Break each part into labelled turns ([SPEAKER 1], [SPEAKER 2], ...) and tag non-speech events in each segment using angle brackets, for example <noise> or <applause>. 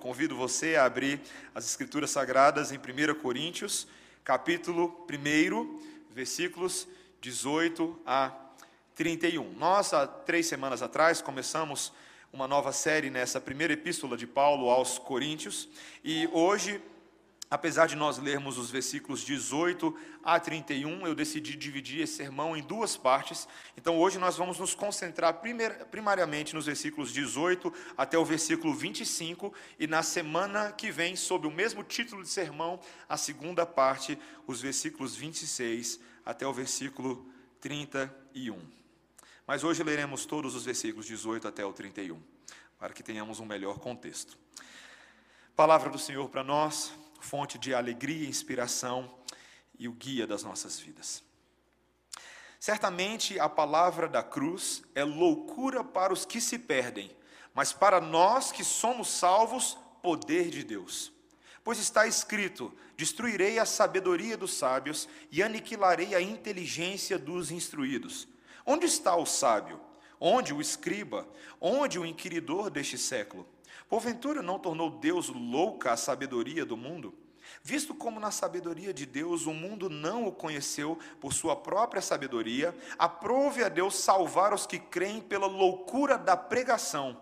[SPEAKER 1] Convido você a abrir as Escrituras Sagradas em 1 Coríntios, capítulo 1, versículos 18 a 31. Nós, há três semanas atrás, começamos uma nova série nessa primeira epístola de Paulo aos Coríntios, e hoje Apesar de nós lermos os versículos 18 a 31, eu decidi dividir esse sermão em duas partes. Então hoje nós vamos nos concentrar primeir, primariamente nos versículos 18 até o versículo 25, e na semana que vem, sob o mesmo título de sermão, a segunda parte, os versículos 26 até o versículo 31. Mas hoje leremos todos os versículos 18 até o 31, para que tenhamos um melhor contexto. Palavra do Senhor para nós fonte de alegria, inspiração e o guia das nossas vidas. Certamente a palavra da cruz é loucura para os que se perdem, mas para nós que somos salvos, poder de Deus. Pois está escrito: Destruirei a sabedoria dos sábios e aniquilarei a inteligência dos instruídos. Onde está o sábio? Onde o escriba? Onde o inquiridor deste século? Porventura não tornou Deus louca a sabedoria do mundo? Visto como na sabedoria de Deus o mundo não o conheceu por sua própria sabedoria, aprove a Deus salvar os que creem pela loucura da pregação.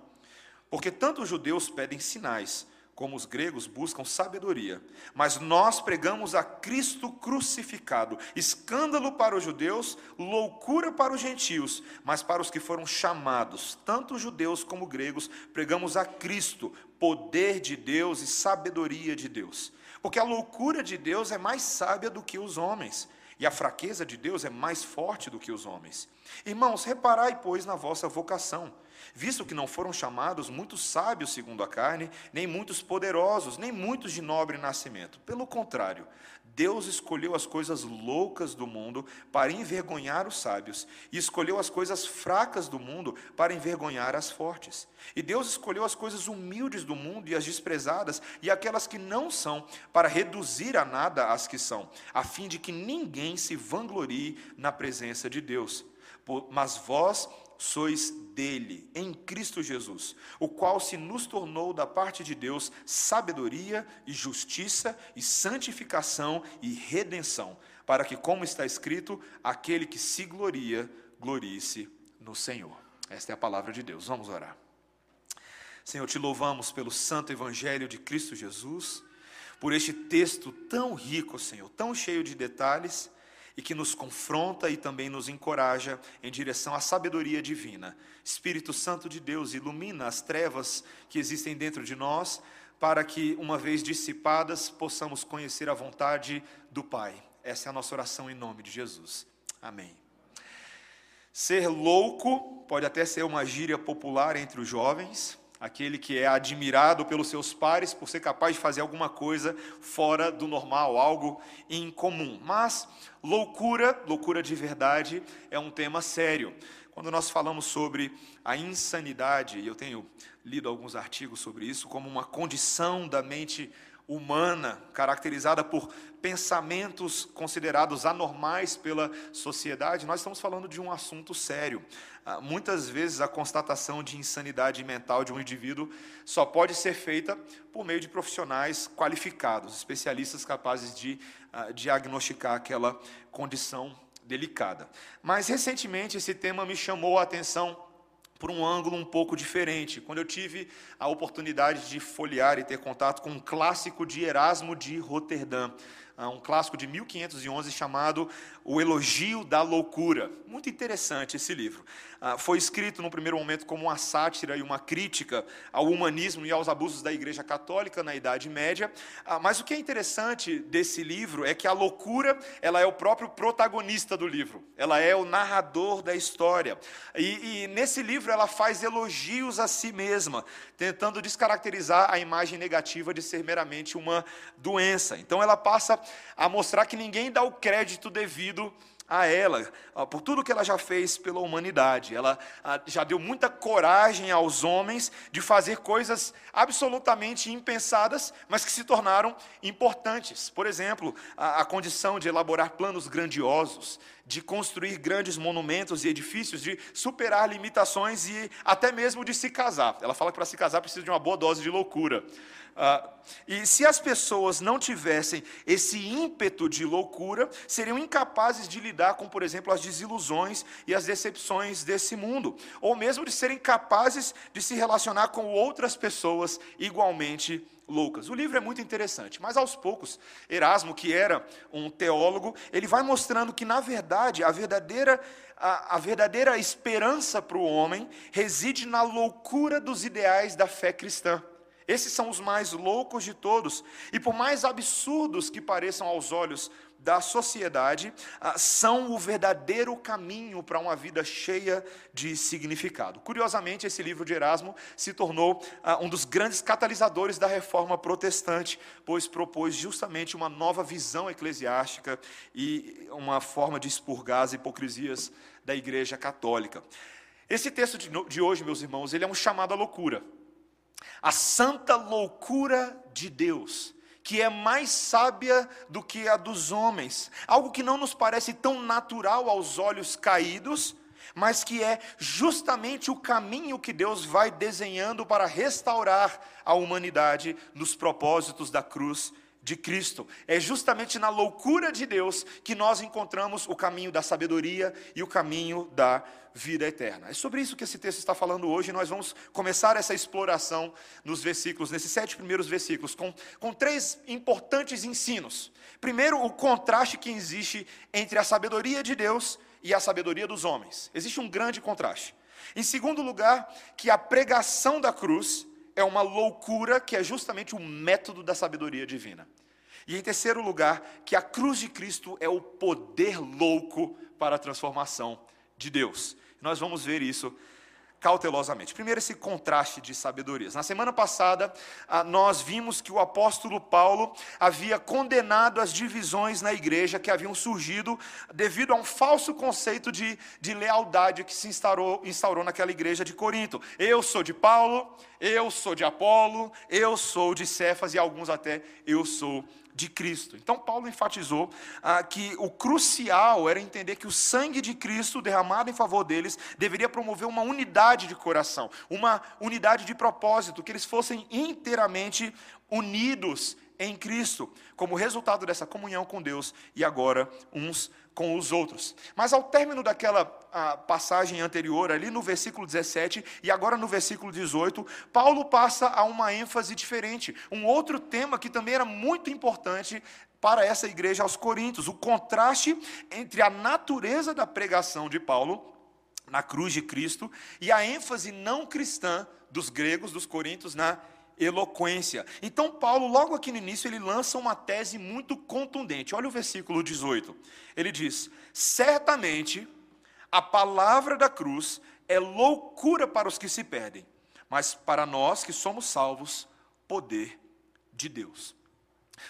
[SPEAKER 1] Porque tanto os judeus pedem sinais, como os gregos buscam sabedoria. Mas nós pregamos a Cristo crucificado, escândalo para os judeus, loucura para os gentios, mas para os que foram chamados, tanto judeus como gregos, pregamos a Cristo, poder de Deus e sabedoria de Deus. Porque a loucura de Deus é mais sábia do que os homens, e a fraqueza de Deus é mais forte do que os homens. Irmãos, reparai, pois, na vossa vocação visto que não foram chamados muitos sábios segundo a carne, nem muitos poderosos, nem muitos de nobre nascimento. Pelo contrário, Deus escolheu as coisas loucas do mundo para envergonhar os sábios, e escolheu as coisas fracas do mundo para envergonhar as fortes. E Deus escolheu as coisas humildes do mundo e as desprezadas, e aquelas que não são, para reduzir a nada as que são, a fim de que ninguém se vanglorie na presença de Deus. Mas vós sois dele, em Cristo Jesus, o qual se nos tornou da parte de Deus sabedoria e justiça e santificação e redenção, para que, como está escrito, aquele que se gloria, glorie-se no Senhor. Esta é a palavra de Deus. Vamos orar. Senhor, te louvamos pelo santo evangelho de Cristo Jesus, por este texto tão rico, Senhor, tão cheio de detalhes e que nos confronta e também nos encoraja em direção à sabedoria divina. Espírito Santo de Deus, ilumina as trevas que existem dentro de nós, para que, uma vez dissipadas, possamos conhecer a vontade do Pai. Essa é a nossa oração em nome de Jesus. Amém. Ser louco pode até ser uma gíria popular entre os jovens, aquele que é admirado pelos seus pares por ser capaz de fazer alguma coisa fora do normal, algo incomum. Mas loucura, loucura de verdade, é um tema sério. Quando nós falamos sobre a insanidade, e eu tenho lido alguns artigos sobre isso, como uma condição da mente humana, caracterizada por pensamentos considerados anormais pela sociedade, nós estamos falando de um assunto sério. Ah, muitas vezes a constatação de insanidade mental de um indivíduo só pode ser feita por meio de profissionais qualificados, especialistas capazes de uh, diagnosticar aquela condição delicada. Mas recentemente esse tema me chamou a atenção por um ângulo um pouco diferente. Quando eu tive a oportunidade de folhear e ter contato com um clássico de Erasmo de Roterdã, um clássico de 1511 chamado O Elogio da Loucura. Muito interessante esse livro. Ah, foi escrito no primeiro momento como uma sátira e uma crítica ao humanismo e aos abusos da Igreja Católica na Idade Média. Ah, mas o que é interessante desse livro é que a loucura ela é o próprio protagonista do livro. Ela é o narrador da história. E, e nesse livro ela faz elogios a si mesma, tentando descaracterizar a imagem negativa de ser meramente uma doença. Então ela passa a mostrar que ninguém dá o crédito devido a ela, por tudo que ela já fez pela humanidade. Ela já deu muita coragem aos homens de fazer coisas absolutamente impensadas, mas que se tornaram importantes. Por exemplo, a, a condição de elaborar planos grandiosos, de construir grandes monumentos e edifícios, de superar limitações e até mesmo de se casar. Ela fala que para se casar precisa de uma boa dose de loucura. Uh, e se as pessoas não tivessem esse ímpeto de loucura, seriam incapazes de lidar com, por exemplo, as desilusões e as decepções desse mundo, ou mesmo de serem capazes de se relacionar com outras pessoas igualmente loucas. O livro é muito interessante, mas aos poucos, Erasmo, que era um teólogo, ele vai mostrando que, na verdade, a verdadeira, a, a verdadeira esperança para o homem reside na loucura dos ideais da fé cristã. Esses são os mais loucos de todos, e por mais absurdos que pareçam aos olhos da sociedade, ah, são o verdadeiro caminho para uma vida cheia de significado. Curiosamente, esse livro de Erasmo se tornou ah, um dos grandes catalisadores da reforma protestante, pois propôs justamente uma nova visão eclesiástica e uma forma de expurgar as hipocrisias da Igreja Católica. Esse texto de hoje, meus irmãos, ele é um chamado à loucura a santa loucura de Deus, que é mais sábia do que a dos homens, algo que não nos parece tão natural aos olhos caídos, mas que é justamente o caminho que Deus vai desenhando para restaurar a humanidade nos propósitos da cruz de Cristo. É justamente na loucura de Deus que nós encontramos o caminho da sabedoria e o caminho da vida eterna. É sobre isso que esse texto está falando hoje. Nós vamos começar essa exploração nos versículos, nesses sete primeiros versículos, com, com três importantes ensinos. Primeiro, o contraste que existe entre a sabedoria de Deus e a sabedoria dos homens. Existe um grande contraste. Em segundo lugar, que a pregação da cruz é uma loucura que é justamente o método da sabedoria divina. E em terceiro lugar, que a cruz de Cristo é o poder louco para a transformação de Deus. Nós vamos ver isso cautelosamente. Primeiro, esse contraste de sabedorias. Na semana passada, ah, nós vimos que o apóstolo Paulo havia condenado as divisões na igreja que haviam surgido devido a um falso conceito de, de lealdade que se instaurou, instaurou naquela igreja de Corinto. Eu sou de Paulo, eu sou de Apolo, eu sou de Cefas e alguns até eu sou de Cristo. Então, Paulo enfatizou ah, que o crucial era entender que o sangue de Cristo derramado em favor deles deveria promover uma unidade de coração, uma unidade de propósito, que eles fossem inteiramente unidos em Cristo, como resultado dessa comunhão com Deus e agora uns com os outros. Mas ao término daquela passagem anterior, ali no versículo 17 e agora no versículo 18, Paulo passa a uma ênfase diferente, um outro tema que também era muito importante para essa igreja aos Coríntios, o contraste entre a natureza da pregação de Paulo na cruz de Cristo e a ênfase não cristã dos gregos, dos coríntios, na eloquência. Então, Paulo, logo aqui no início, ele lança uma tese muito contundente. Olha o versículo 18. Ele diz: Certamente a palavra da cruz é loucura para os que se perdem, mas para nós que somos salvos, poder de Deus.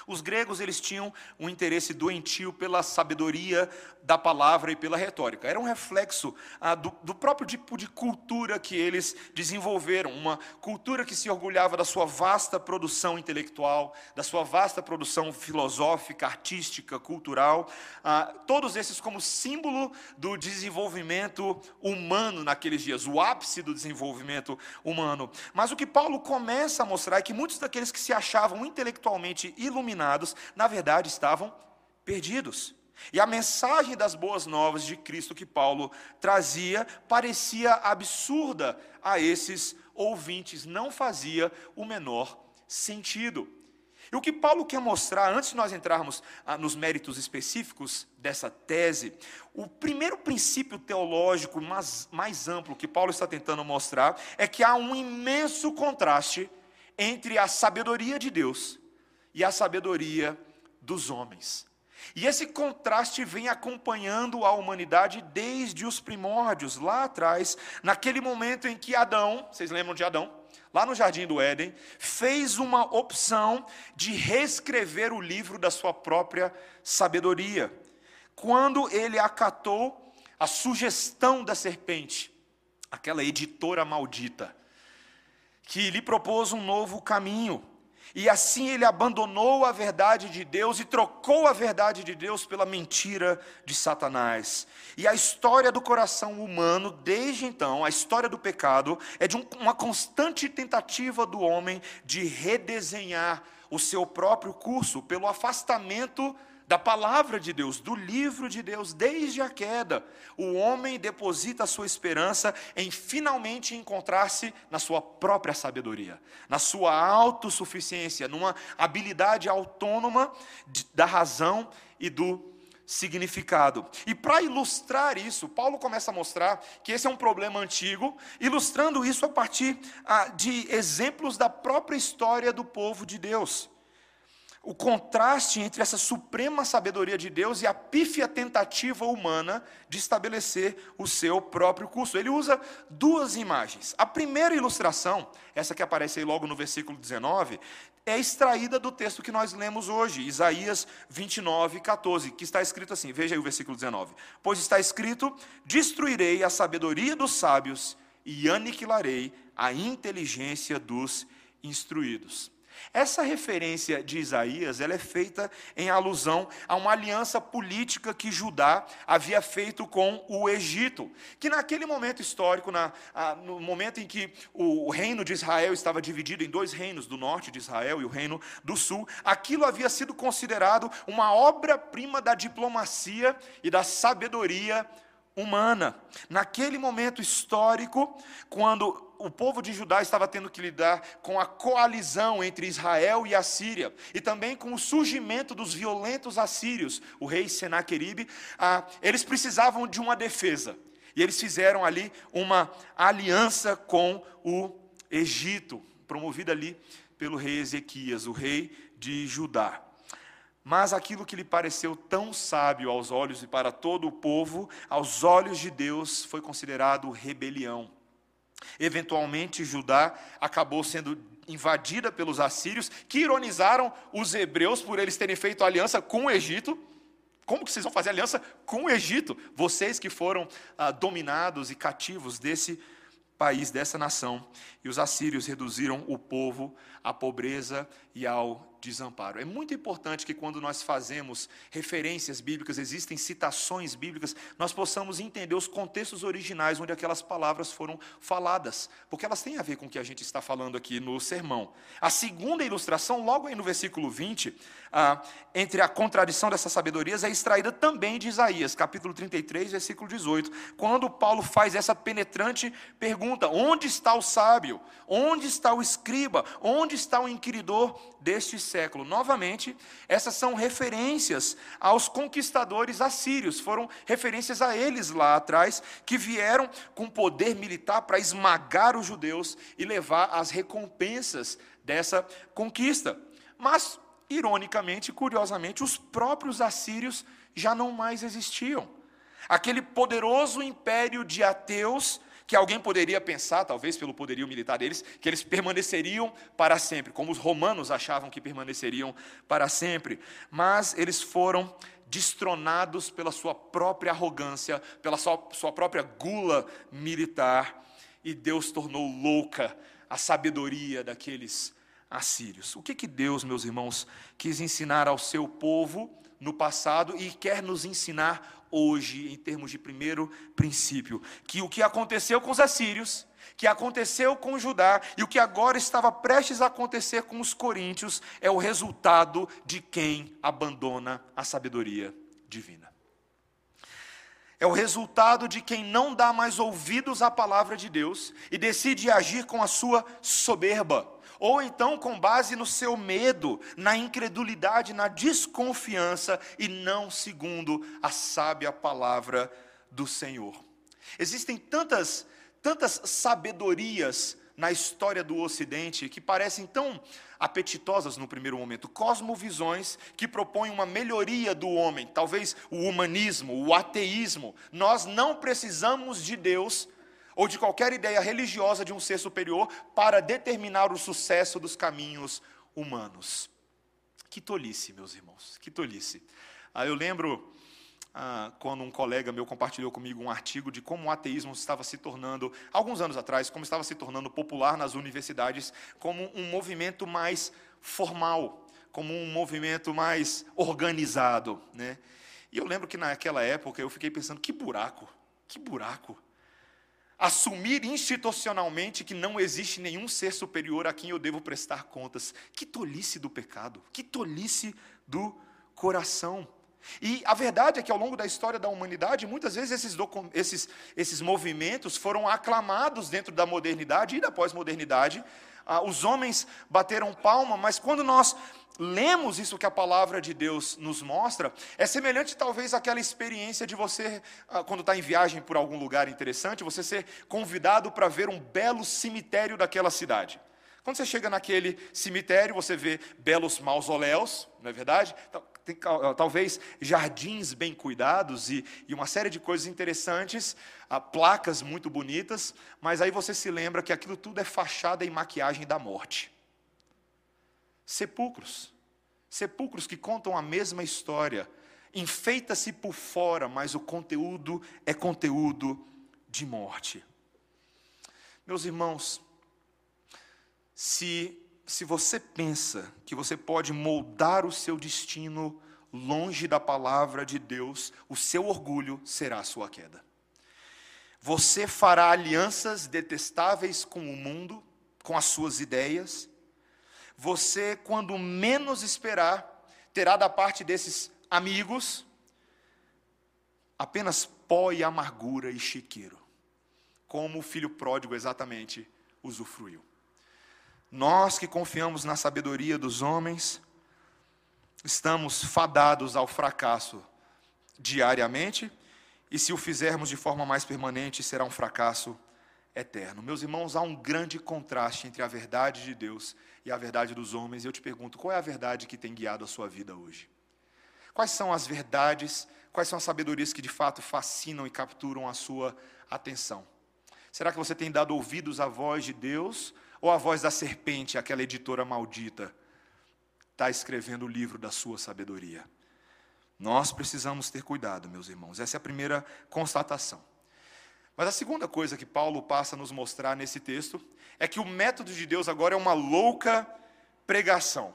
[SPEAKER 1] Os gregos eles tinham um interesse doentio pela sabedoria da palavra e pela retórica. Era um reflexo ah, do, do, próprio tipo de cultura que eles desenvolveram, uma cultura que se orgulhava da sua vasta produção intelectual, da sua vasta produção filosófica, artística, cultural, ah, todos esses como símbolo do desenvolvimento humano naqueles dias, o ápice do desenvolvimento humano. Mas o que Paulo começa a mostrar é que muitos daqueles que se achavam intelectualmente iluminados, na verdade estavam perdidos. E a mensagem das boas novas de Cristo que Paulo trazia parecia absurda a esses ouvintes, não fazia o menor sentido. E o que Paulo quer mostrar, antes de nós entrarmos ah, nos méritos específicos dessa tese, o primeiro princípio teológico mais, mais amplo que Paulo está tentando mostrar é que há um imenso contraste entre a sabedoria de Deus e a sabedoria dos homens. E esse contraste vem acompanhando a humanidade desde os primórdios, lá atrás, naquele momento em que Adão, vocês lembram de Adão? Lá no jardim do Éden, fez uma opção de reescrever o livro da sua própria sabedoria. Quando ele acatou a sugestão da serpente, aquela editora maldita, que lhe propôs um novo caminho. E assim ele abandonou a verdade de Deus e trocou a verdade de Deus pela mentira de Satanás. E a história do coração humano, desde então, a história do pecado, é de um, uma constante tentativa do homem de redesenhar o seu próprio curso pelo afastamento da palavra de Deus, do livro de Deus, desde a queda. O homem deposita a sua esperança em finalmente encontrar-se na sua própria sabedoria, na sua autossuficiência, numa habilidade autônoma da razão e do significado. E para ilustrar isso, Paulo começa a mostrar que esse é um problema antigo, ilustrando isso a partir ah, de exemplos da própria história do povo de Deus o contraste entre essa suprema sabedoria de Deus e a pífia tentativa humana de estabelecer o seu próprio curso. Ele usa duas imagens. A primeira ilustração, essa que aparece aí logo no versículo 19, é extraída do texto que nós lemos hoje, Isaías 29, 14, que está escrito assim: veja aí o versículo 19. Pois está escrito: Destruirei a sabedoria dos sábios e aniquilarei a inteligência dos instruídos. Essa referência de Isaías ela é feita em alusão a uma aliança política que Judá havia feito com o Egito, que naquele momento histórico, na, no momento em que o reino de Israel estava dividido em dois reinos, do norte de Israel e o reino do sul, aquilo havia sido considerado uma obra-prima da diplomacia e da sabedoria humana. Naquele momento histórico, quando o povo de Judá estava tendo que lidar com a coalizão entre Israel e a Síria, e também com o surgimento dos violentos assírios, o rei Senaqueribe, ah, eles precisavam de uma defesa. E eles fizeram ali uma aliança com o Egito, promovida ali pelo rei Ezequias, o rei de Judá. Mas aquilo que lhe pareceu tão sábio aos olhos e para todo o povo, aos olhos de Deus, foi considerado rebelião. Eventualmente, Judá acabou sendo invadida pelos assírios, que ironizaram os hebreus por eles terem feito aliança com o Egito. Como que vocês vão fazer aliança com o Egito? Vocês que foram ah, dominados e cativos desse país, dessa nação. E os assírios reduziram o povo à pobreza e ao desamparo. É muito importante que quando nós fazemos referências bíblicas, existem citações bíblicas, nós possamos entender os contextos originais onde aquelas palavras foram faladas, porque elas têm a ver com o que a gente está falando aqui no sermão. A segunda ilustração, logo aí no versículo 20, ah, entre a contradição dessas sabedorias, é extraída também de Isaías, capítulo 33, versículo 18, quando Paulo faz essa penetrante pergunta: onde está o sábio? Onde está o escriba? Onde está o inquiridor deste século. Novamente, essas são referências aos conquistadores assírios, foram referências a eles lá atrás, que vieram com poder militar para esmagar os judeus e levar as recompensas dessa conquista. Mas, ironicamente, curiosamente, os próprios assírios já não mais existiam. Aquele poderoso império de ateus que alguém poderia pensar, talvez pelo poderio militar deles, que eles permaneceriam para sempre, como os romanos achavam que permaneceriam para sempre, mas eles foram destronados pela sua própria arrogância, pela sua, sua própria gula militar, e Deus tornou louca a sabedoria daqueles assírios. O que, que Deus, meus irmãos, quis ensinar ao seu povo no passado e quer nos ensinar hoje, em termos de primeiro princípio, que o que aconteceu com os assírios, que aconteceu com Judá e o que agora estava prestes a acontecer com os coríntios é o resultado de quem abandona a sabedoria divina. É o resultado de quem não dá mais ouvidos à palavra de Deus e decide agir com a sua soberba ou então com base no seu medo, na incredulidade, na desconfiança e não segundo a sábia palavra do Senhor. Existem tantas, tantas sabedorias na história do Ocidente que parecem tão apetitosas no primeiro momento, cosmovisões que propõem uma melhoria do homem, talvez o humanismo, o ateísmo. Nós não precisamos de Deus ou de qualquer ideia religiosa de um ser superior para determinar o sucesso dos caminhos humanos. Que tolice, meus irmãos, que tolice. Ah, eu lembro ah, quando um colega meu compartilhou comigo um artigo de como o ateísmo estava se tornando, alguns anos atrás, como estava se tornando popular nas universidades, como um movimento mais formal, como um movimento mais organizado, né? E eu lembro que naquela época eu fiquei pensando que buraco, que buraco. Assumir institucionalmente que não existe nenhum ser superior a quem eu devo prestar contas. Que tolice do pecado, que tolice do coração. E a verdade é que ao longo da história da humanidade, muitas vezes esses, esses, esses movimentos foram aclamados dentro da modernidade e da pós-modernidade. Ah, os homens bateram palma, mas quando nós lemos isso que a palavra de Deus nos mostra, é semelhante talvez àquela experiência de você, ah, quando está em viagem por algum lugar interessante, você ser convidado para ver um belo cemitério daquela cidade. Quando você chega naquele cemitério, você vê belos mausoléus, não é verdade? Tem talvez jardins bem cuidados e, e uma série de coisas interessantes, ah, placas muito bonitas, mas aí você se lembra que aquilo tudo é fachada e maquiagem da morte. Sepulcros, sepulcros que contam a mesma história, enfeita-se por fora, mas o conteúdo é conteúdo de morte. Meus irmãos, se se você pensa que você pode moldar o seu destino longe da palavra de Deus, o seu orgulho será a sua queda. Você fará alianças detestáveis com o mundo, com as suas ideias. Você, quando menos esperar, terá da parte desses amigos apenas pó e amargura e chiqueiro, como o filho pródigo exatamente usufruiu. Nós que confiamos na sabedoria dos homens, estamos fadados ao fracasso diariamente, e se o fizermos de forma mais permanente, será um fracasso eterno. Meus irmãos, há um grande contraste entre a verdade de Deus e a verdade dos homens. E eu te pergunto, qual é a verdade que tem guiado a sua vida hoje? Quais são as verdades, quais são as sabedorias que de fato fascinam e capturam a sua atenção? Será que você tem dado ouvidos à voz de Deus ou a voz da serpente, aquela editora maldita, está escrevendo o livro da sua sabedoria? Nós precisamos ter cuidado, meus irmãos. Essa é a primeira constatação. Mas a segunda coisa que Paulo passa a nos mostrar nesse texto é que o método de Deus agora é uma louca pregação.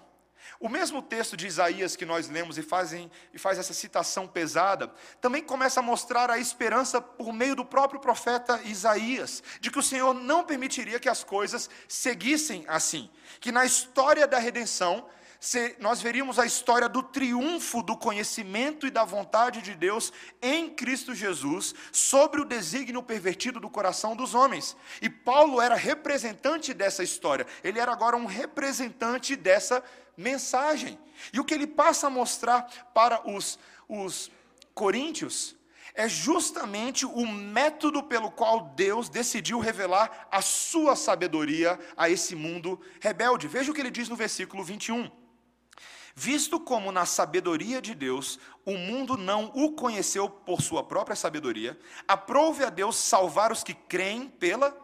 [SPEAKER 1] O mesmo texto de Isaías que nós lemos e, fazem, e faz essa citação pesada, também começa a mostrar a esperança por meio do próprio profeta Isaías, de que o Senhor não permitiria que as coisas seguissem assim, que na história da redenção nós veríamos a história do triunfo do conhecimento e da vontade de Deus em Cristo Jesus sobre o desígnio pervertido do coração dos homens. E Paulo era representante dessa história, ele era agora um representante dessa mensagem. E o que ele passa a mostrar para os, os coríntios é justamente o método pelo qual Deus decidiu revelar a sua sabedoria a esse mundo rebelde. Veja o que ele diz no versículo 21. Visto como na sabedoria de Deus o mundo não o conheceu por sua própria sabedoria, aprove a Deus salvar os que creem pela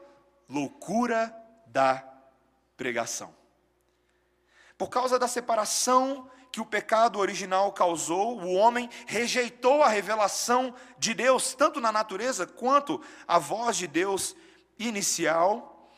[SPEAKER 1] loucura da pregação. Por causa da separação que o pecado original causou, o homem rejeitou a revelação de Deus, tanto na natureza quanto a voz de Deus inicial,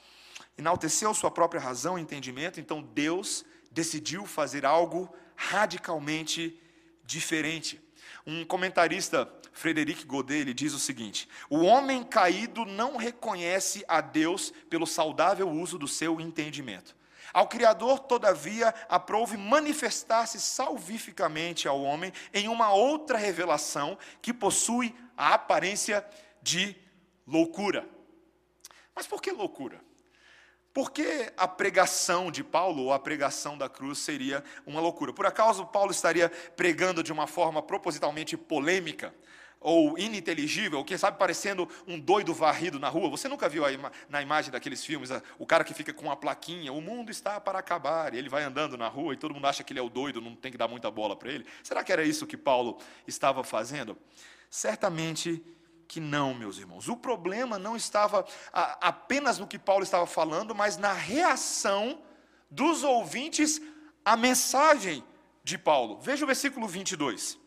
[SPEAKER 1] enalteceu sua própria razão e entendimento, então Deus decidiu fazer algo radicalmente diferente. Um comentarista, Frederic Godet, ele diz o seguinte: O homem caído não reconhece a Deus pelo saudável uso do seu entendimento. Ao Criador, todavia, aprove manifestar-se salvificamente ao homem em uma outra revelação que possui a aparência de loucura. Mas por que loucura? Por que a pregação de Paulo, ou a pregação da cruz, seria uma loucura? Por acaso Paulo estaria pregando de uma forma propositalmente polêmica? Ou ininteligível, quem sabe parecendo um doido varrido na rua. Você nunca viu na imagem daqueles filmes o cara que fica com uma plaquinha, o mundo está para acabar, e ele vai andando na rua e todo mundo acha que ele é o doido, não tem que dar muita bola para ele? Será que era isso que Paulo estava fazendo? Certamente que não, meus irmãos. O problema não estava apenas no que Paulo estava falando, mas na reação dos ouvintes à mensagem de Paulo. Veja o versículo 22.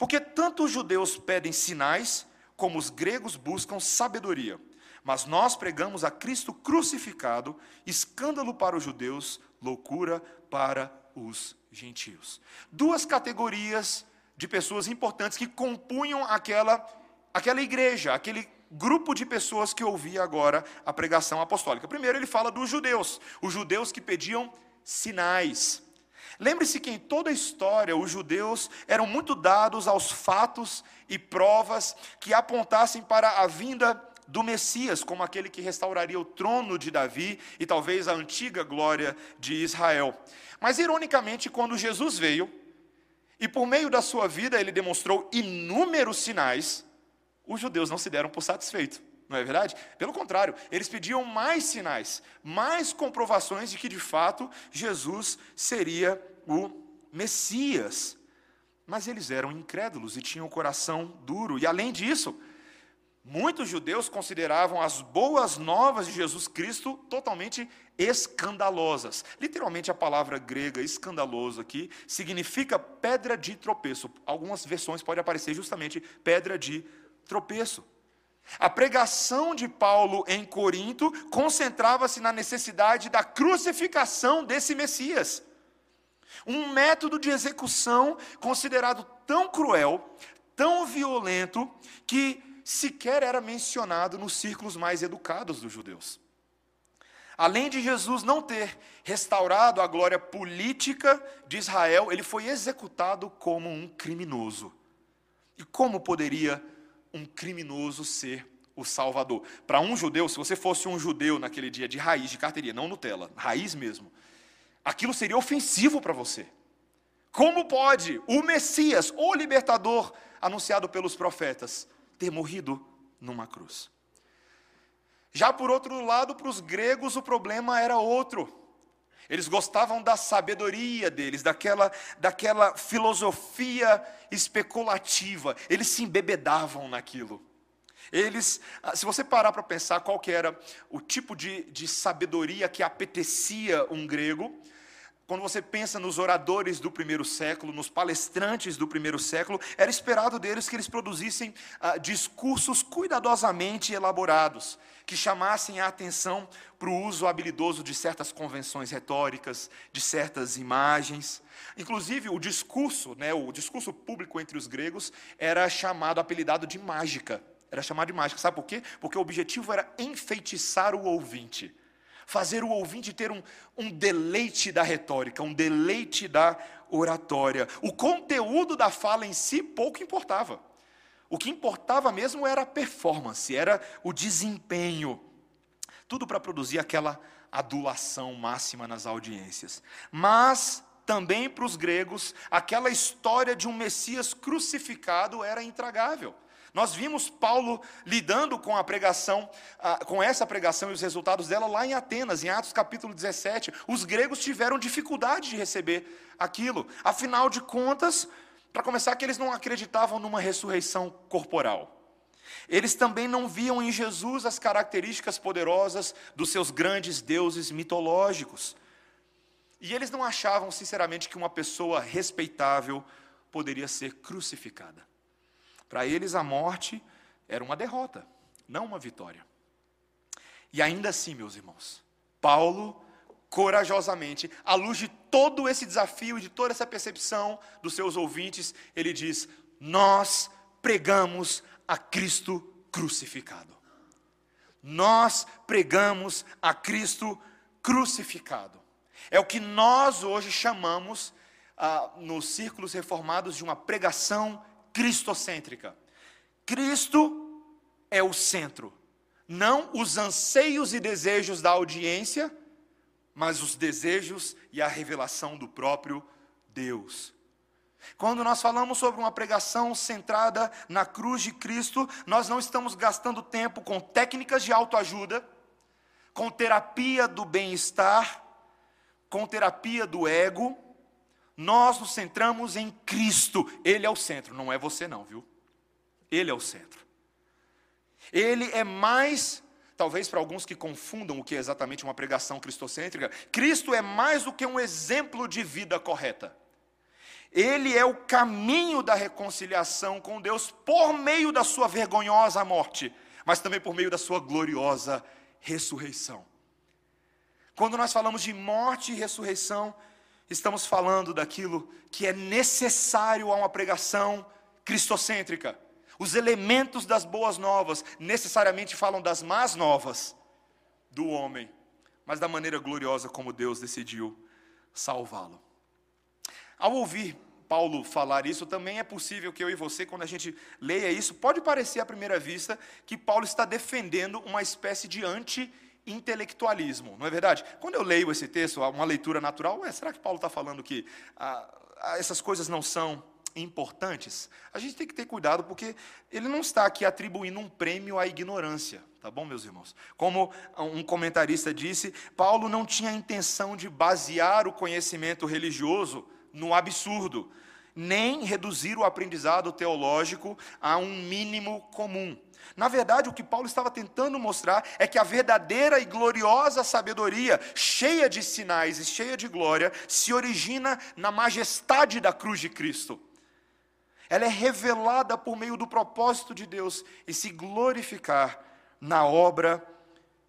[SPEAKER 1] Porque tanto os judeus pedem sinais, como os gregos buscam sabedoria. Mas nós pregamos a Cristo crucificado, escândalo para os judeus, loucura para os gentios. Duas categorias de pessoas importantes que compunham aquela, aquela igreja, aquele grupo de pessoas que ouvia agora a pregação apostólica. Primeiro, ele fala dos judeus, os judeus que pediam sinais. Lembre-se que em toda a história os judeus eram muito dados aos fatos e provas que apontassem para a vinda do Messias, como aquele que restauraria o trono de Davi e talvez a antiga glória de Israel. Mas, ironicamente, quando Jesus veio, e por meio da sua vida ele demonstrou inúmeros sinais, os judeus não se deram por satisfeitos. Não é verdade? Pelo contrário, eles pediam mais sinais, mais comprovações de que de fato Jesus seria o Messias. Mas eles eram incrédulos e tinham o coração duro. E além disso, Muitos judeus consideravam as boas novas de Jesus Cristo totalmente escandalosas. Literalmente, a palavra grega escandaloso aqui significa pedra de tropeço. Algumas versões podem aparecer justamente pedra de tropeço. A pregação de Paulo em Corinto concentrava-se na necessidade da crucificação desse Messias. Um método de execução considerado tão cruel, tão violento, que sequer era mencionado nos círculos mais educados dos judeus. Além de Jesus não ter restaurado a glória política de Israel, ele foi executado como um criminoso. E como poderia um criminoso ser o Salvador? Para um judeu, se você fosse um judeu naquele dia de raiz, de carteirinha, não Nutella, raiz mesmo, aquilo seria ofensivo para você. Como pode o Messias, o libertador anunciado pelos profetas, ter morrido numa cruz. Já por outro lado, para os gregos o problema era outro. Eles gostavam da sabedoria deles, daquela, daquela filosofia especulativa. Eles se embebedavam naquilo. Eles, ah, se você parar para pensar qual que era o tipo de, de sabedoria que apetecia um grego, quando você pensa nos oradores do primeiro século, nos palestrantes do primeiro século, era esperado deles que eles produzissem ah, discursos cuidadosamente elaborados, que chamassem a atenção para o uso habilidoso de certas convenções retóricas, de certas imagens. Inclusive, o discurso, né, o discurso público entre os gregos, era chamado, apelidado de mágica. Era chamado de mágica. Sabe por quê? Porque o objetivo era enfeitiçar o ouvinte fazer o ouvinte ter um, um deleite da retórica, um deleite da oratória. O conteúdo da fala em si pouco importava. O que importava mesmo era a performance, era o desempenho. Tudo para produzir aquela adulação máxima nas audiências. Mas também para os gregos, aquela história de um Messias crucificado era intragável. Nós vimos Paulo lidando com a pregação, com essa pregação e os resultados dela lá em Atenas, em Atos capítulo 17. Os gregos tiveram dificuldade de receber aquilo. Afinal de contas, para começar, que eles não acreditavam numa ressurreição corporal. Eles também não viam em Jesus as características poderosas dos seus grandes deuses mitológicos. E eles não achavam, sinceramente, que uma pessoa respeitável poderia ser crucificada. Para eles, a morte era uma derrota, não uma vitória. E ainda assim, meus irmãos, Paulo, corajosamente, à luz de todo esse desafio e de toda essa percepção dos seus ouvintes, ele diz: Nós pregamos a Cristo crucificado. Nós pregamos a Cristo crucificado. É o que nós hoje chamamos, ah, nos círculos reformados, de uma pregação cristocêntrica. Cristo é o centro, não os anseios e desejos da audiência, mas os desejos e a revelação do próprio Deus. Quando nós falamos sobre uma pregação centrada na cruz de Cristo, nós não estamos gastando tempo com técnicas de autoajuda, com terapia do bem-estar, com terapia do ego, nós nos centramos em Cristo. Ele é o centro, não é você não, viu? Ele é o centro. Ele é mais, talvez para alguns que confundam o que é exatamente uma pregação cristocêntrica, Cristo é mais do que um exemplo de vida correta. Ele é o caminho da reconciliação com Deus por meio da sua vergonhosa morte, mas também por meio da sua gloriosa ressurreição. Quando nós falamos de morte e ressurreição, estamos falando daquilo que é necessário a uma pregação cristocêntrica. Os elementos das boas novas necessariamente falam das más novas do homem, mas da maneira gloriosa como Deus decidiu salvá-lo. Ao ouvir Paulo falar isso, também é possível que eu e você, quando a gente leia isso, pode parecer à primeira vista que Paulo está defendendo uma espécie de anti-intelectualismo, não é verdade? Quando eu leio esse texto, uma leitura natural, ué, será que Paulo está falando que ah, ah, essas coisas não são importantes? A gente tem que ter cuidado, porque ele não está aqui atribuindo um prêmio à ignorância, tá bom, meus irmãos? Como um comentarista disse, Paulo não tinha a intenção de basear o conhecimento religioso no absurdo, nem reduzir o aprendizado teológico a um mínimo comum. Na verdade, o que Paulo estava tentando mostrar é que a verdadeira e gloriosa sabedoria, cheia de sinais e cheia de glória, se origina na majestade da cruz de Cristo. Ela é revelada por meio do propósito de Deus e se glorificar na obra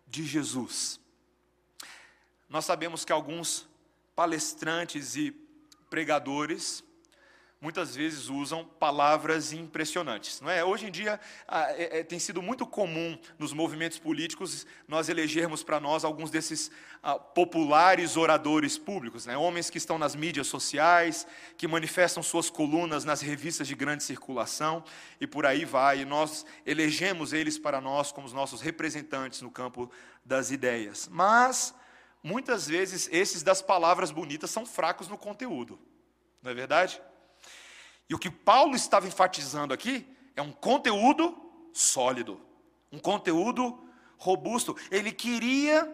[SPEAKER 1] de Jesus. Nós sabemos que alguns palestrantes e pregadores muitas vezes usam palavras impressionantes. Não é? Hoje em dia é, é, tem sido muito comum nos movimentos políticos nós elegermos para nós alguns desses ah, populares oradores públicos, né? homens que estão nas mídias sociais, que manifestam suas colunas nas revistas de grande circulação e por aí vai. E nós elegemos eles para nós como os nossos representantes no campo das ideias. Mas muitas vezes esses das palavras bonitas são fracos no conteúdo, não é verdade? E o que Paulo estava enfatizando aqui é um conteúdo sólido, um conteúdo robusto. Ele queria,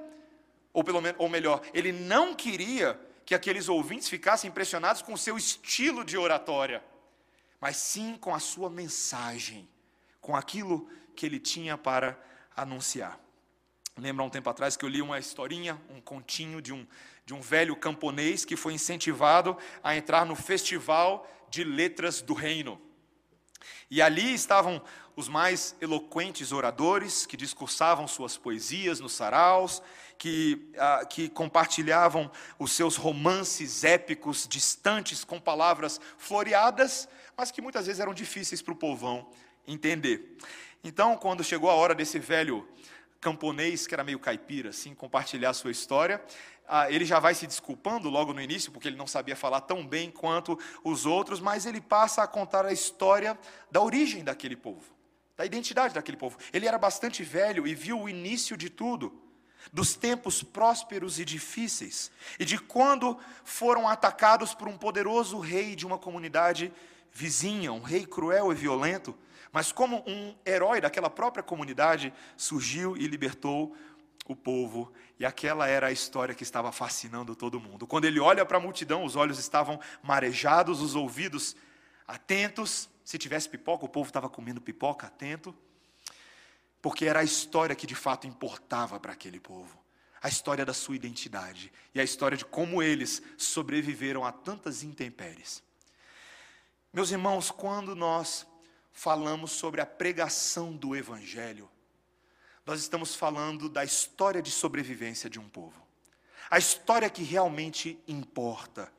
[SPEAKER 1] ou pelo menos, ou melhor, ele não queria que aqueles ouvintes ficassem impressionados com o seu estilo de oratória, mas sim com a sua mensagem, com aquilo que ele tinha para anunciar. Lembro um tempo atrás que eu li uma historinha, um continho de um, de um velho camponês que foi incentivado a entrar no festival de letras do reino. E ali estavam os mais eloquentes oradores que discursavam suas poesias nos saraus, que, ah, que compartilhavam os seus romances épicos distantes com palavras floreadas, mas que muitas vezes eram difíceis para o povão entender. Então, quando chegou a hora desse velho camponês, que era meio caipira, assim, compartilhar a sua história, ah, ele já vai se desculpando logo no início, porque ele não sabia falar tão bem quanto os outros, mas ele passa a contar a história da origem daquele povo, da identidade daquele povo. Ele era bastante velho e viu o início de tudo, dos tempos prósperos e difíceis, e de quando foram atacados por um poderoso rei de uma comunidade vizinha, um rei cruel e violento, mas como um herói daquela própria comunidade surgiu e libertou o povo, e aquela era a história que estava fascinando todo mundo. Quando ele olha para a multidão, os olhos estavam marejados, os ouvidos atentos. Se tivesse pipoca, o povo estava comendo pipoca, atento, porque era a história que de fato importava para aquele povo. A história da sua identidade e a história de como eles sobreviveram a tantas intempéries. Meus irmãos, quando nós falamos sobre a pregação do Evangelho, nós estamos falando da história de sobrevivência de um povo. A história que realmente importa.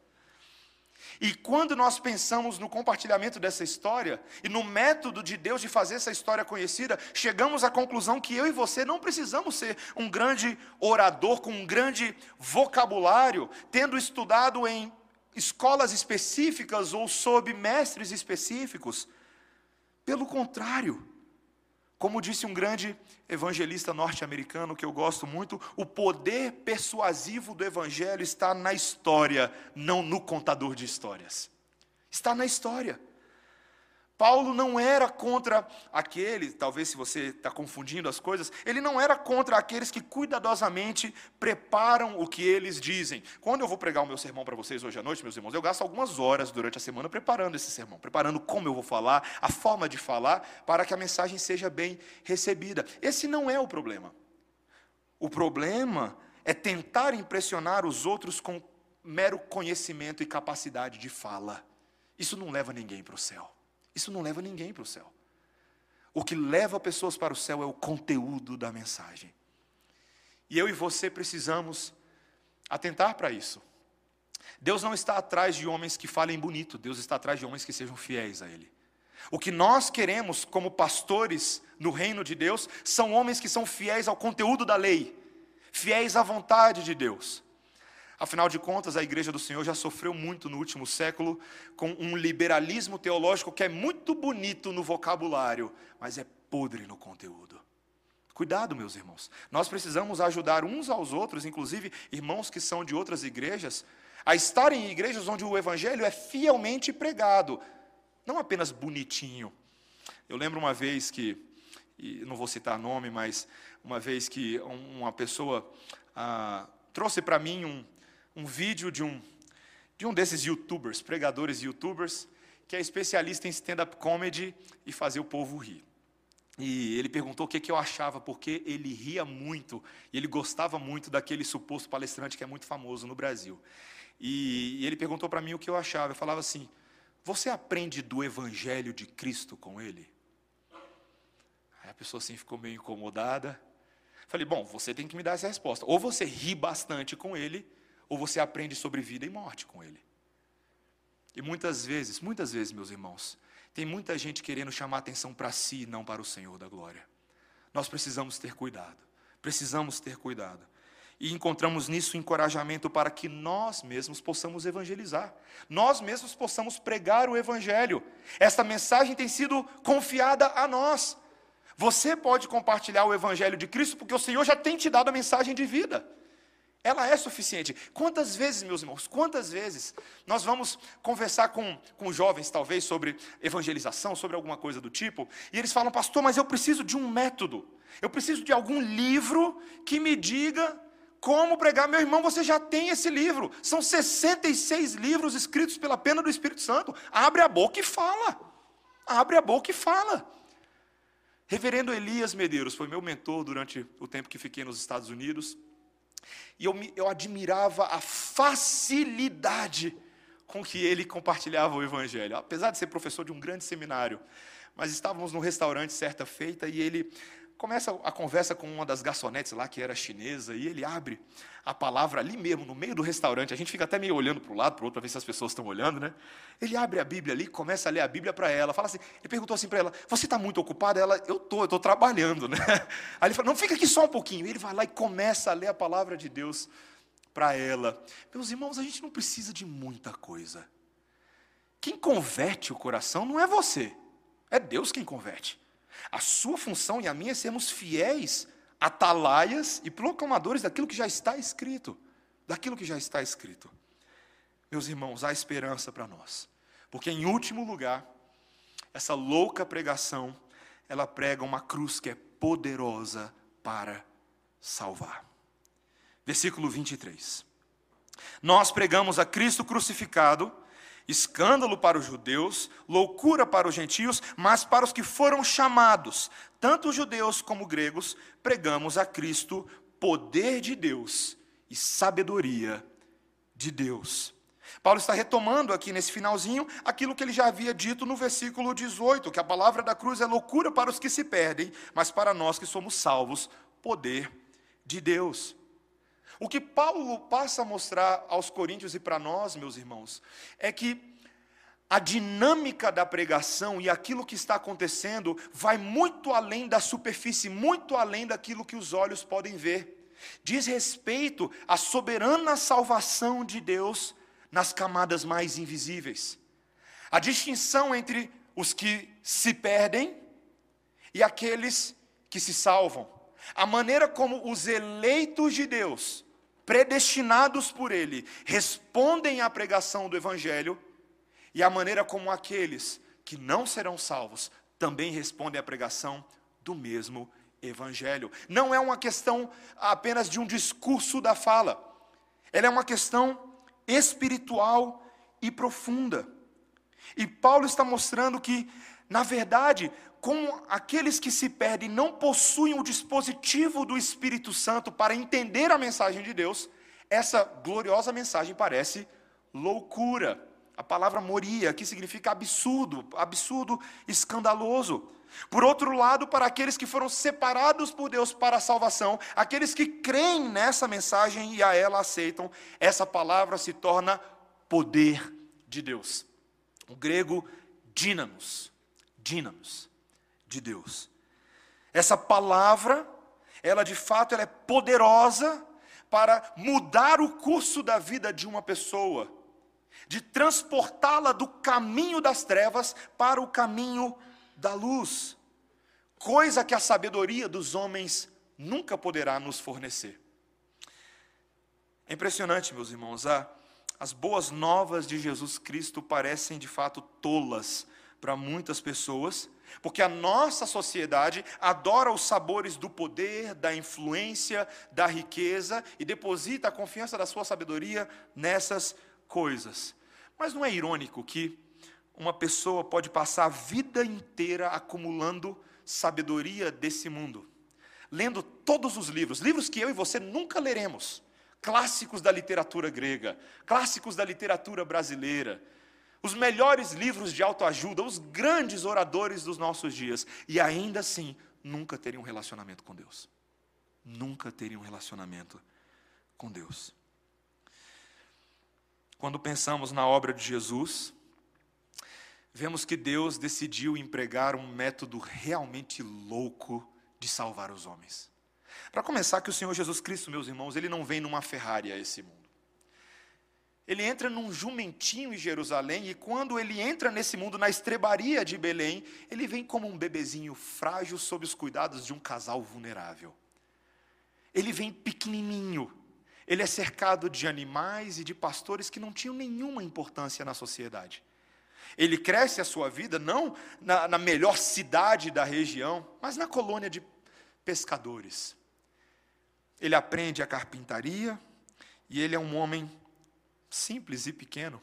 [SPEAKER 1] E quando nós pensamos no compartilhamento dessa história e no método de Deus de fazer essa história conhecida, chegamos à conclusão que eu e você não precisamos ser um grande orador com um grande vocabulário, tendo estudado em escolas específicas ou sob mestres específicos. Pelo contrário, como disse um grande evangelista norte-americano que eu gosto muito, o poder persuasivo do evangelho está na história, não no contador de histórias. Está na história. Paulo não era contra aqueles, talvez se você está confundindo as coisas, ele não era contra aqueles que cuidadosamente preparam o que eles dizem. Quando eu vou pregar o meu sermão para vocês hoje à noite, meus irmãos, eu gasto algumas horas durante a semana preparando esse sermão, preparando como eu vou falar, a forma de falar, para que a mensagem seja bem recebida. Esse não é o problema. O problema é tentar impressionar os outros com mero conhecimento e capacidade de fala. Isso não leva ninguém para o céu. Isso não leva ninguém para o céu. O que leva pessoas para o céu é o conteúdo da mensagem. E eu e você precisamos atentar para isso. Deus não está atrás de homens que falem bonito, Deus está atrás de homens que sejam fiéis a Ele. O que nós queremos como pastores no reino de Deus são homens que são fiéis ao conteúdo da lei, fiéis à vontade de Deus. Afinal de contas, a igreja do Senhor já sofreu muito no último século com um liberalismo teológico que é muito bonito no vocabulário, mas é podre no conteúdo. Cuidado, meus irmãos. Nós precisamos ajudar uns aos outros, inclusive irmãos que são de outras igrejas, a estarem em igrejas onde o evangelho é fielmente pregado, não apenas bonitinho. Eu lembro uma vez que, não vou citar nome, mas uma vez que uma pessoa ah, trouxe para mim um, um vídeo de um, de um desses youtubers, pregadores youtubers, que é especialista em stand-up comedy e fazer o povo rir. E ele perguntou o que, que eu achava, porque ele ria muito e ele gostava muito daquele suposto palestrante que é muito famoso no Brasil. E, e ele perguntou para mim o que eu achava. Eu falava assim: Você aprende do Evangelho de Cristo com ele? Aí a pessoa assim ficou meio incomodada. Falei: Bom, você tem que me dar essa resposta. Ou você ri bastante com ele, ou você aprende sobre vida e morte com ele. E muitas vezes, muitas vezes, meus irmãos, tem muita gente querendo chamar atenção para si e não para o Senhor da glória. Nós precisamos ter cuidado. Precisamos ter cuidado. E encontramos nisso encorajamento para que nós mesmos possamos evangelizar. Nós mesmos possamos pregar o evangelho. Esta mensagem tem sido confiada a nós. Você pode compartilhar o evangelho de Cristo porque o Senhor já tem te dado a mensagem de vida. Ela é suficiente. Quantas vezes, meus irmãos, quantas vezes nós vamos conversar com, com jovens, talvez, sobre evangelização, sobre alguma coisa do tipo, e eles falam, pastor, mas eu preciso de um método, eu preciso de algum livro que me diga como pregar. Meu irmão, você já tem esse livro, são 66 livros escritos pela pena do Espírito Santo. Abre a boca e fala. Abre a boca e fala. Reverendo Elias Medeiros foi meu mentor durante o tempo que fiquei nos Estados Unidos. E eu, me, eu admirava a facilidade com que ele compartilhava o Evangelho. Apesar de ser professor de um grande seminário, mas estávamos num restaurante certa feita e ele começa a conversa com uma das garçonetes lá, que era chinesa, e ele abre a palavra ali mesmo, no meio do restaurante. A gente fica até meio olhando para o lado, para o outro, para ver se as pessoas estão olhando, né? Ele abre a Bíblia ali, começa a ler a Bíblia para ela. Fala assim, ele perguntou assim para ela: Você está muito ocupada? Ela, eu estou, eu estou trabalhando, né? <laughs> Aí ele fala: Não, fica aqui só um pouquinho. Ele vai lá e começa a ler a palavra de Deus para ela. Meus irmãos, a gente não precisa de muita coisa. Quem converte o coração não é você, é Deus quem converte. A sua função e a minha é sermos fiéis, atalaias e proclamadores daquilo que já está escrito. Daquilo que já está escrito. Meus irmãos, há esperança para nós. Porque, em último lugar, essa louca pregação, ela prega uma cruz que é poderosa para salvar. Versículo 23. Nós pregamos a Cristo crucificado escândalo para os judeus, loucura para os gentios, mas para os que foram chamados, tanto judeus como gregos, pregamos a Cristo poder de Deus e sabedoria de Deus. Paulo está retomando aqui nesse finalzinho aquilo que ele já havia dito no versículo 18, que a palavra da cruz é loucura para os que se perdem, mas para nós que somos salvos, poder de Deus. O que Paulo passa a mostrar aos coríntios e para nós, meus irmãos, é que a dinâmica da pregação e aquilo que está acontecendo vai muito além da superfície, muito além daquilo que os olhos podem ver. Diz respeito à soberana salvação de Deus nas camadas mais invisíveis. A distinção entre os que se perdem e aqueles que se salvam. A maneira como os eleitos de Deus predestinados por Ele, respondem à pregação do Evangelho, e a maneira como aqueles que não serão salvos também respondem à pregação do mesmo Evangelho. Não é uma questão apenas de um discurso da fala, ela é uma questão espiritual e profunda. E Paulo está mostrando que, na verdade, como aqueles que se perdem não possuem o dispositivo do Espírito Santo para entender a mensagem de Deus, essa gloriosa mensagem parece loucura. A palavra moria, que significa absurdo, absurdo, escandaloso. Por outro lado, para aqueles que foram separados por Deus para a salvação, aqueles que creem nessa mensagem e a ela aceitam, essa palavra se torna poder de Deus. O grego dínamos, dínamos, de Deus. Essa palavra, ela de fato ela é poderosa para mudar o curso da vida de uma pessoa, de transportá-la do caminho das trevas para o caminho da luz, coisa que a sabedoria dos homens nunca poderá nos fornecer. É impressionante, meus irmãos, a, as boas novas de Jesus Cristo parecem de fato tolas para muitas pessoas, porque a nossa sociedade adora os sabores do poder, da influência, da riqueza e deposita a confiança da sua sabedoria nessas coisas. Mas não é irônico que uma pessoa pode passar a vida inteira acumulando sabedoria desse mundo, lendo todos os livros, livros que eu e você nunca leremos, clássicos da literatura grega, clássicos da literatura brasileira, os melhores livros de autoajuda, os grandes oradores dos nossos dias, e ainda assim nunca teriam um relacionamento com Deus. Nunca teriam um relacionamento com Deus. Quando pensamos na obra de Jesus, vemos que Deus decidiu empregar um método realmente louco de salvar os homens. Para começar, que o Senhor Jesus Cristo, meus irmãos, ele não vem numa Ferrari a esse mundo. Ele entra num jumentinho em Jerusalém, e quando ele entra nesse mundo, na estrebaria de Belém, ele vem como um bebezinho frágil sob os cuidados de um casal vulnerável. Ele vem pequenininho, ele é cercado de animais e de pastores que não tinham nenhuma importância na sociedade. Ele cresce a sua vida não na, na melhor cidade da região, mas na colônia de pescadores. Ele aprende a carpintaria e ele é um homem simples e pequeno.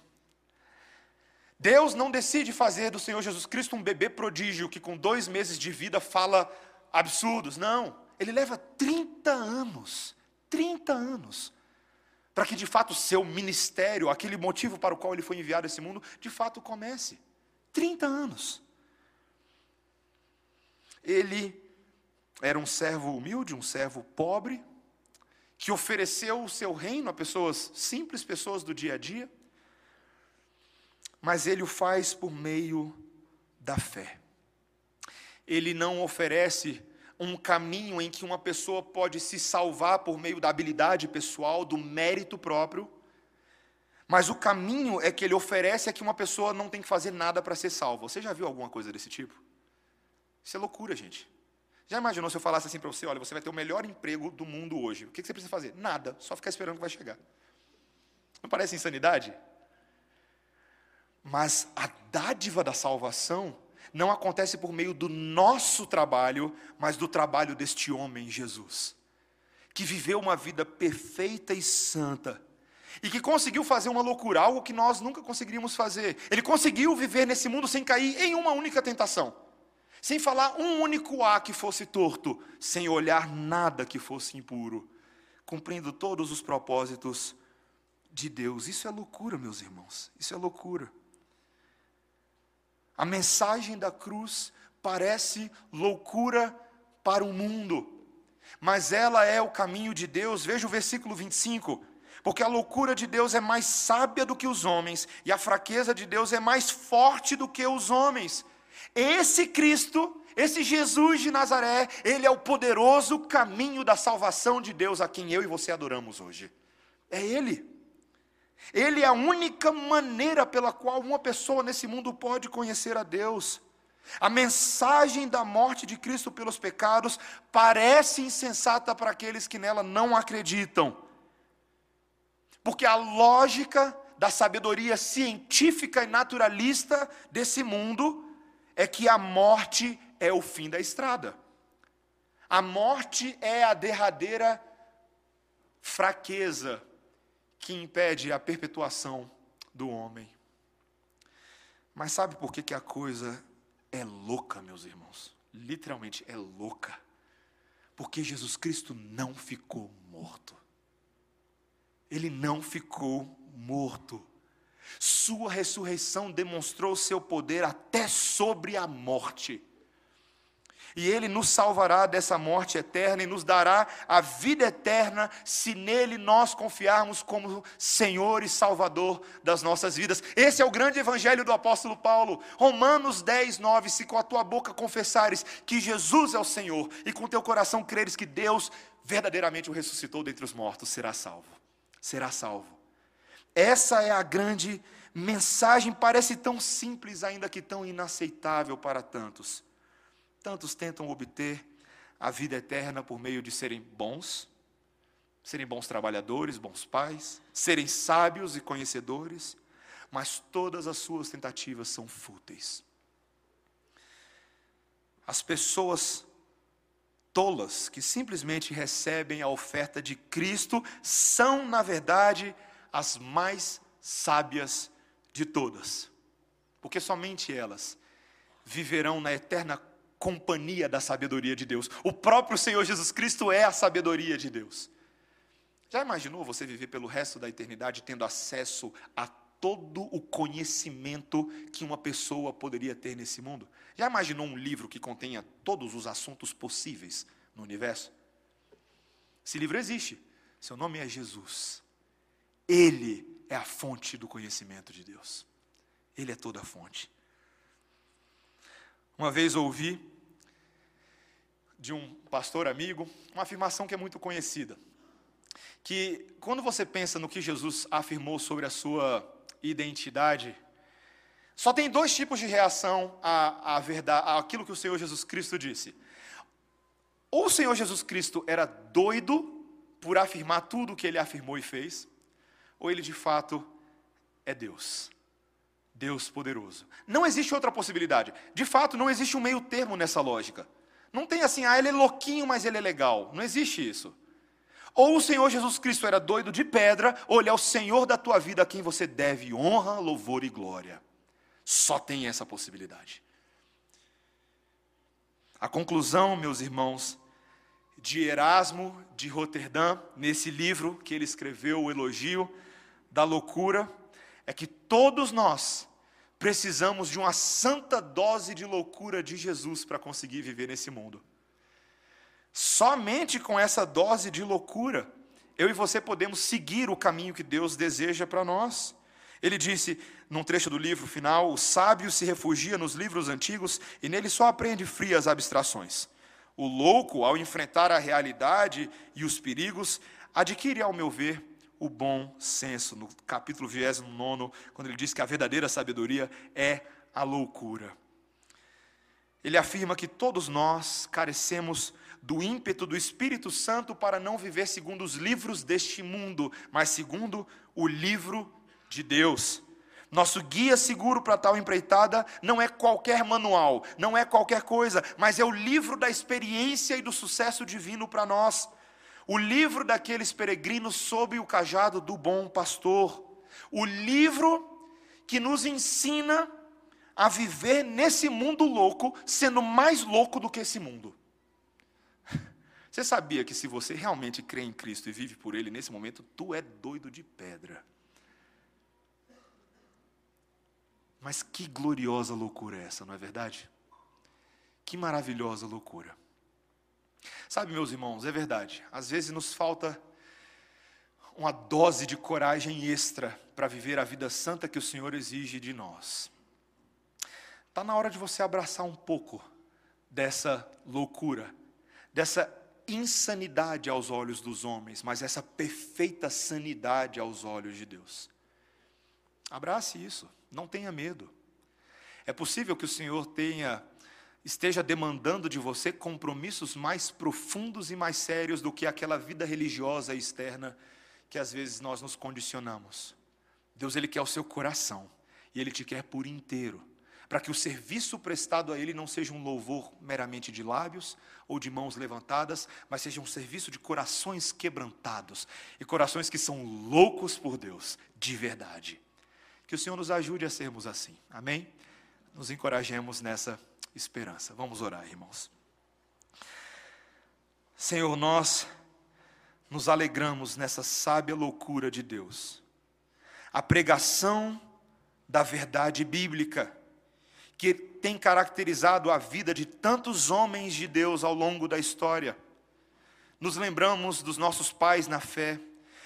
[SPEAKER 1] Deus não decide fazer do Senhor Jesus Cristo um bebê prodígio que com dois meses de vida fala absurdos. Não. Ele leva 30 anos, 30 anos, para que de fato o seu ministério, aquele motivo para o qual ele foi enviado a esse mundo, de fato comece. 30 anos. Ele era um servo humilde, um servo pobre, que ofereceu o seu reino a pessoas simples, pessoas do dia a dia, mas ele o faz por meio da fé. Ele não oferece um caminho em que uma pessoa pode se salvar por meio da habilidade pessoal, do mérito próprio. Mas o caminho é que ele oferece é que uma pessoa não tem que fazer nada para ser salva. Você já viu alguma coisa desse tipo? Isso é loucura, gente. Já imaginou se eu falasse assim para você: olha, você vai ter o melhor emprego do mundo hoje. O que você precisa fazer? Nada, só ficar esperando que vai chegar. Não parece insanidade? Mas a dádiva da salvação não acontece por meio do nosso trabalho, mas do trabalho deste homem, Jesus, que viveu uma vida perfeita e santa, e que conseguiu fazer uma loucura, algo que nós nunca conseguiríamos fazer. Ele conseguiu viver nesse mundo sem cair em uma única tentação, sem falar um único A que fosse torto, sem olhar nada que fosse impuro, cumprindo todos os propósitos de Deus. Isso é loucura, meus irmãos, isso é loucura. A mensagem da cruz parece loucura para o mundo, mas ela é o caminho de Deus. Veja o versículo 25. Porque a loucura de Deus é mais sábia do que os homens, e a fraqueza de Deus é mais forte do que os homens. Esse Cristo, esse Jesus de Nazaré, ele é o poderoso caminho da salvação de Deus a quem eu e você adoramos hoje. É Ele. Ele é a única maneira pela qual uma pessoa nesse mundo pode conhecer a Deus. A mensagem da morte de Cristo pelos pecados parece insensata para aqueles que nela não acreditam. Porque a lógica da sabedoria científica e naturalista desse mundo é que a morte é o fim da estrada. A morte é a derradeira fraqueza que impede a perpetuação do homem. Mas sabe por que, que a coisa é louca, meus irmãos? Literalmente é louca. Porque Jesus Cristo não ficou morto. Ele não ficou morto. Sua ressurreição demonstrou seu poder até sobre a morte e Ele nos salvará dessa morte eterna e nos dará a vida eterna, se nele nós confiarmos como Senhor e Salvador das nossas vidas. Esse é o grande evangelho do apóstolo Paulo. Romanos 10, 9: Se com a tua boca confessares que Jesus é o Senhor e com teu coração creres que Deus verdadeiramente o ressuscitou dentre os mortos, será salvo. Será salvo. Essa é a grande mensagem, parece tão simples, ainda que tão inaceitável para tantos. Tantos tentam obter a vida eterna por meio de serem bons, serem bons trabalhadores, bons pais, serem sábios e conhecedores, mas todas as suas tentativas são fúteis. As pessoas tolas que simplesmente recebem a oferta de Cristo são, na verdade, as mais sábias de todas, porque somente elas viverão na eterna companhia da sabedoria de Deus. O próprio Senhor Jesus Cristo é a sabedoria de Deus. Já imaginou você viver pelo resto da eternidade tendo acesso a todo o conhecimento que uma pessoa poderia ter nesse mundo? Já imaginou um livro que contenha todos os assuntos possíveis no universo? Esse livro existe. Seu nome é Jesus. Ele é a fonte do conhecimento de Deus. Ele é toda a fonte. Uma vez ouvi de um pastor amigo uma afirmação que é muito conhecida. Que quando você pensa no que Jesus afirmou sobre a sua identidade, só tem dois tipos de reação à, à verdade, àquilo que o Senhor Jesus Cristo disse. Ou o Senhor Jesus Cristo era doido por afirmar tudo o que ele afirmou e fez, ou ele de fato é Deus. Deus poderoso. Não existe outra possibilidade. De fato, não existe um meio termo nessa lógica. Não tem assim, ah, ele é louquinho, mas ele é legal. Não existe isso. Ou o Senhor Jesus Cristo era doido de pedra, ou ele é o Senhor da tua vida a quem você deve honra, louvor e glória. Só tem essa possibilidade. A conclusão, meus irmãos, de Erasmo de Roterdã, nesse livro que ele escreveu, O Elogio da Loucura, é que todos nós precisamos de uma santa dose de loucura de Jesus para conseguir viver nesse mundo. Somente com essa dose de loucura, eu e você podemos seguir o caminho que Deus deseja para nós. Ele disse, num trecho do livro final: O sábio se refugia nos livros antigos e nele só aprende frias abstrações. O louco, ao enfrentar a realidade e os perigos, adquire, ao meu ver, o bom senso, no capítulo 29, quando ele diz que a verdadeira sabedoria é a loucura. Ele afirma que todos nós carecemos do ímpeto do Espírito Santo para não viver segundo os livros deste mundo, mas segundo o livro de Deus. Nosso guia seguro para tal empreitada não é qualquer manual, não é qualquer coisa, mas é o livro da experiência e do sucesso divino para nós o livro daqueles peregrinos sob o cajado do bom pastor, o livro que nos ensina a viver nesse mundo louco, sendo mais louco do que esse mundo. <laughs> Você sabia que se você realmente crê em Cristo e vive por Ele nesse momento, tu é doido de pedra. Mas que gloriosa loucura é essa, não é verdade? Que maravilhosa loucura. Sabe, meus irmãos, é verdade. Às vezes nos falta uma dose de coragem extra para viver a vida santa que o Senhor exige de nós. Está na hora de você abraçar um pouco dessa loucura, dessa insanidade aos olhos dos homens, mas essa perfeita sanidade aos olhos de Deus. Abrace isso, não tenha medo. É possível que o Senhor tenha esteja demandando de você compromissos mais profundos e mais sérios do que aquela vida religiosa externa que às vezes nós nos condicionamos. Deus ele quer o seu coração e ele te quer por inteiro, para que o serviço prestado a ele não seja um louvor meramente de lábios ou de mãos levantadas, mas seja um serviço de corações quebrantados e corações que são loucos por Deus, de verdade. Que o Senhor nos ajude a sermos assim. Amém? Nos encorajemos nessa esperança. Vamos orar, irmãos. Senhor, nós nos alegramos nessa sábia loucura de Deus. A pregação da verdade bíblica, que tem caracterizado a vida de tantos homens de Deus ao longo da história. Nos lembramos dos nossos pais na fé,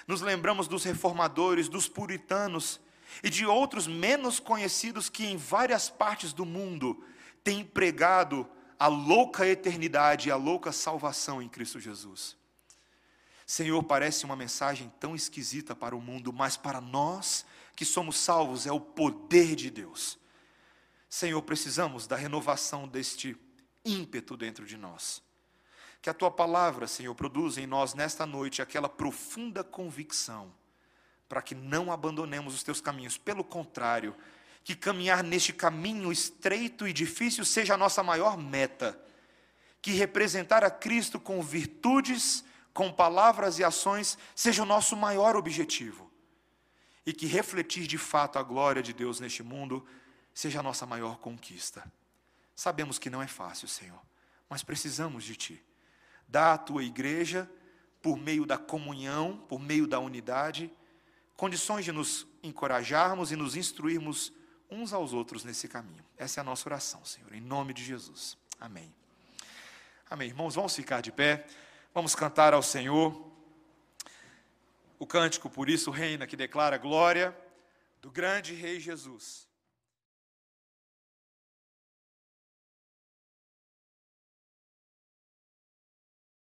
[SPEAKER 1] nos lembramos dos reformadores, dos puritanos e de outros menos conhecidos que em várias partes do mundo têm pregado a louca eternidade e a louca salvação em Cristo Jesus. Senhor, parece uma mensagem tão esquisita para o mundo, mas para nós que somos salvos é o poder de Deus. Senhor, precisamos da renovação deste ímpeto dentro de nós. Que a tua palavra, Senhor, produza em nós nesta noite aquela profunda convicção, para que não abandonemos os teus caminhos. Pelo contrário, que caminhar neste caminho estreito e difícil seja a nossa maior meta. Que representar a Cristo com virtudes, com palavras e ações seja o nosso maior objetivo. E que refletir de fato a glória de Deus neste mundo seja a nossa maior conquista. Sabemos que não é fácil, Senhor, mas precisamos de Ti. Dá à Tua igreja, por meio da comunhão, por meio da unidade, condições de nos encorajarmos e nos instruirmos uns aos outros nesse caminho. Essa é a nossa oração, Senhor, em nome de Jesus. Amém. Amém. Irmãos, vamos ficar de pé, vamos cantar ao Senhor. O cântico, por isso, reina, que declara a glória do grande Rei Jesus.